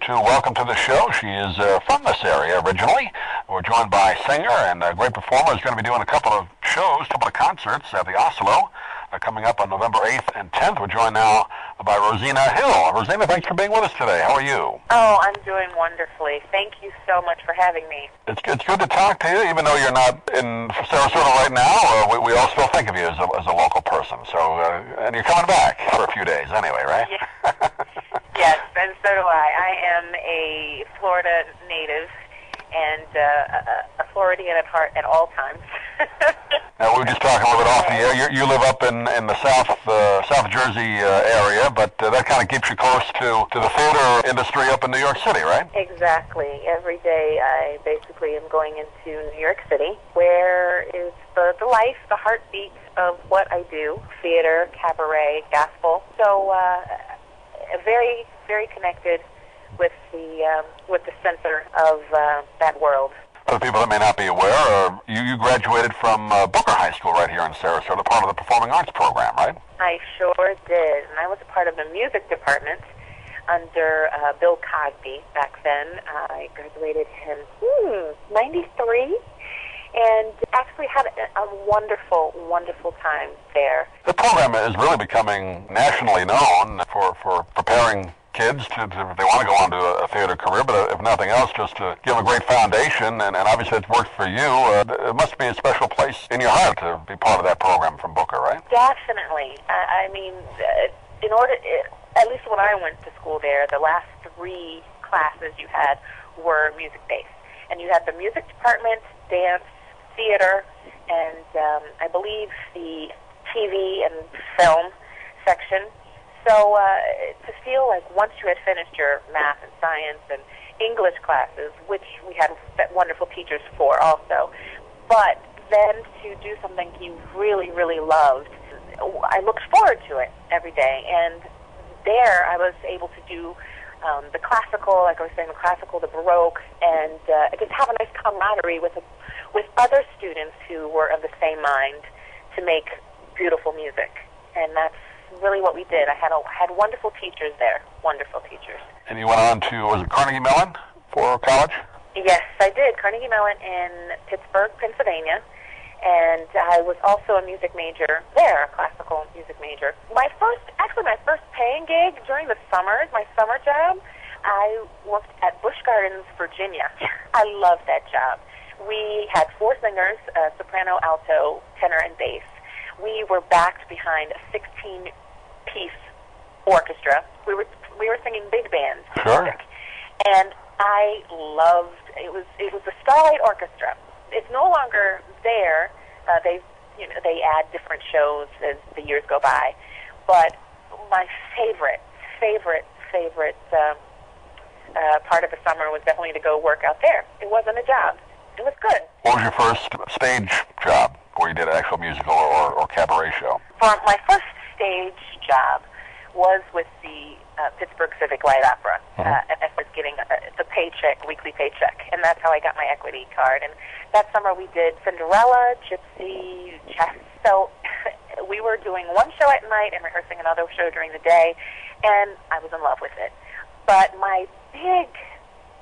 to welcome to the show. She is uh, from this area originally. We're joined by singer and a great performer. Is going to be doing a couple of shows, a couple of concerts at the Asolo uh, coming up on November 8th and 10th. We're joined now by Rosena Hill. Rosena, thanks for being with us today. How are you? Oh, I'm doing wonderfully. Thank you so much for having me. It's, it's good to talk to you, even though you're not in Sarasota right now. Uh, we, we all still think of you as a, as a local person. So, uh, and you're coming back for a few days anyway, right? Yeah. yes, and so do I. I am a Florida native and uh, a Floridian at heart at all times. now we were just talking a little bit off the air. You, you live up in in the South uh, South Jersey uh, area, but uh, that kind of keeps you close to to the theater industry up in New York City, right? Exactly. Every day, I basically am going into New York City, where is the the life, the heartbeat of what I do: theater, cabaret, gospel. So, uh, very very connected with the um, with the center of uh, that world. For people that may not be aware, uh, you, you graduated from uh, Booker High School right here in Sarasota, part of the Performing Arts program, right? I sure did, and I was a part of the music department under uh, Bill Cosby back then. I graduated in hmm, '93 and actually had a, a wonderful, wonderful time there. The program is really becoming nationally known for, for preparing kids to, to, if they want to go on to a, a theater career, but if nothing else, just to give them a great foundation. And, and obviously, it's worked for you. Uh, it must be a special place in your heart to be part of that program from Booker, right? Definitely. I, I mean, uh, in order, at least when I went to school there, the last three classes you had were music based, and you had the music department, dance, theater, and um, I believe the TV and film section so uh, to feel like once you had finished your math and science and English classes, which we had wonderful teachers for also, but then to do something you really, really loved, I looked forward to it every day. And there I was able to do um, the classical, like I was saying, the classical, the Baroque, and uh, just have a nice camaraderie with, a, with other students who were of the same mind to make beautiful music. And that's really what we did. I had a, had wonderful teachers there, wonderful teachers. And you went on to was it Carnegie Mellon for college? Yes, I did. Carnegie Mellon in Pittsburgh, Pennsylvania. And I was also a music major there, a classical music major. My first, actually my first paying gig during the summers, my summer job, I worked at Busch Gardens, Virginia. I loved that job. We had four singers, uh, soprano, alto, tenor, and bass. We were backed behind a 16 piece orchestra. We were we were singing big band sure. music, and I loved it was it was the Starlight Orchestra. It's no longer there. Uh, they you know they add different shows as the years go by, but my favorite favorite favorite uh, uh, part of the summer was definitely to go work out there. It wasn't a job. It was good. What was your first stage job where you did an actual musical or, or cabaret show? For my first stage job was with the uh, Pittsburgh Civic Light Opera, mm-hmm. uh, and I was getting uh, the paycheck, weekly paycheck, and that's how I got my equity card. And that summer we did Cinderella, Gypsy, Chess. So we were doing one show at night and rehearsing another show during the day, and I was in love with it. But my big,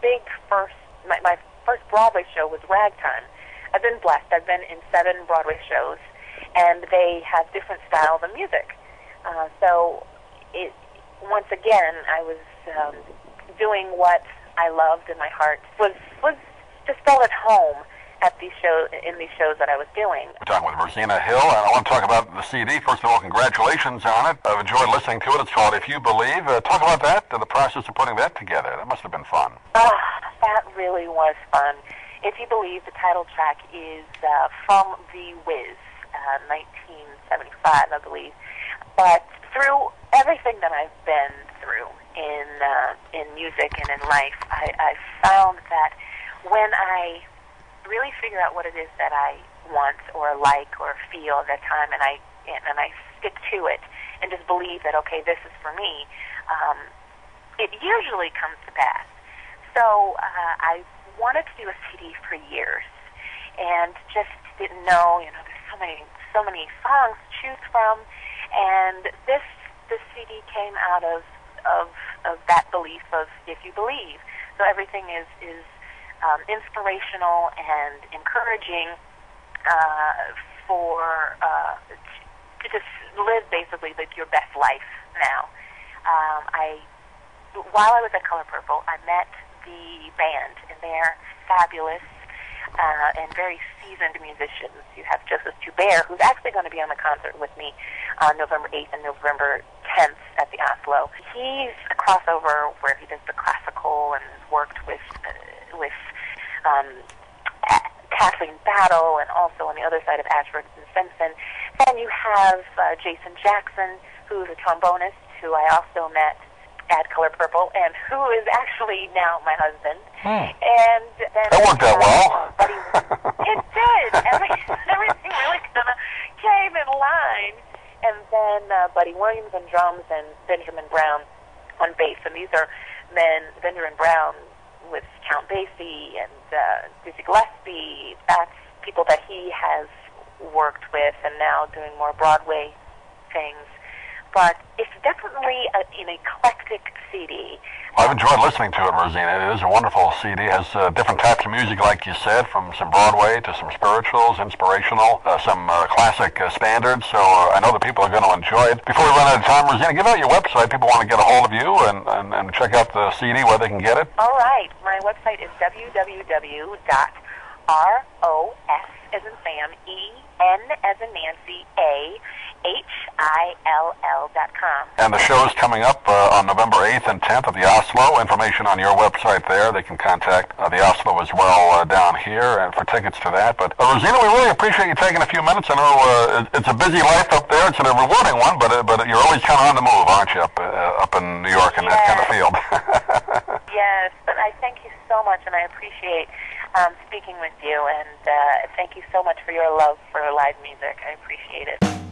big first, my, my first Broadway show was Ragtime. I've been blessed. I've been in seven Broadway shows, and they have different styles of music. Uh, so, it once again, I was um, doing what I loved in my heart. Was was just felt at home at these shows in these shows that I was doing. We're talking with Rosena Hill, and I want to talk about the CD. First of all, congratulations on it. I've enjoyed listening to it. It's called "If You Believe." Uh, talk about that, the process of putting that together. That must have been fun. Ah, that really was fun. If You Believe, the title track is uh, from The Wiz, uh, 1975, I believe. But through everything that I've been in uh, in music and in life, I, I found that when I really figure out what it is that I want or like or feel at that time, and I and I stick to it and just believe that okay, this is for me, um, it usually comes to pass. So uh, I wanted to do a CD for years, and just didn't know. You know, there's so many so many songs to choose from and this this CD came out of of of that belief of if you believe. So everything is is um, inspirational and encouraging uh, for uh, to just live basically like your best life now. Um, I while I was at Color Purple, I met the band, and they're fabulous uh, and very seasoned musicians. You have Joseph Joubert, who's actually going to be on the concert with me on November 8th and November 10th at the Asolo. He's a crossover where he does the classical and worked with uh, with um, Kathleen Battle and also on the other side of Ashford and Simpson. And you have uh, Jason Jackson, who's a trombonist, who I also met at Color Purple, and who is actually now my husband. Hmm. And then That worked out well. Buddy, it did. Every, everything really kind of came in line. And then uh, Buddy Williams on drums and Benjamin Brown on bass. And these are men, Benjamin Brown with Count Basie and uh, Dizzy Gillespie. That's people that he has worked with and now doing more Broadway things. But it's definitely a, an eclectic CD. I've enjoyed listening to it, Rosena. It is a wonderful CD. It has uh, different types of music, like you said, from some Broadway to some spirituals, inspirational, uh, some uh, classic uh, standards. So uh, I know that people are going to enjoy it. Before we run out of time, Rosena, give out your website. People want to get a hold of you and, and, and check out the CD where they can get it. All right. My website is www.ros as in Sam, E N as in Nancy, A H I L L dot com. And the show is coming up uh, on November 8th and 10th at the Asolo. Information on your website there. They can contact uh, the Asolo as well uh, down here and for tickets to that. But uh, Rosena, we really appreciate you taking a few minutes. I know uh, it's a busy life up there. It's a rewarding one, but uh, but you're always kind of on the move, aren't you, up uh, up in New York in that kind of field? Yes, but I thank you so much, and I appreciate um, speaking with you, and uh, thank you so much for your love for live music. I appreciate it.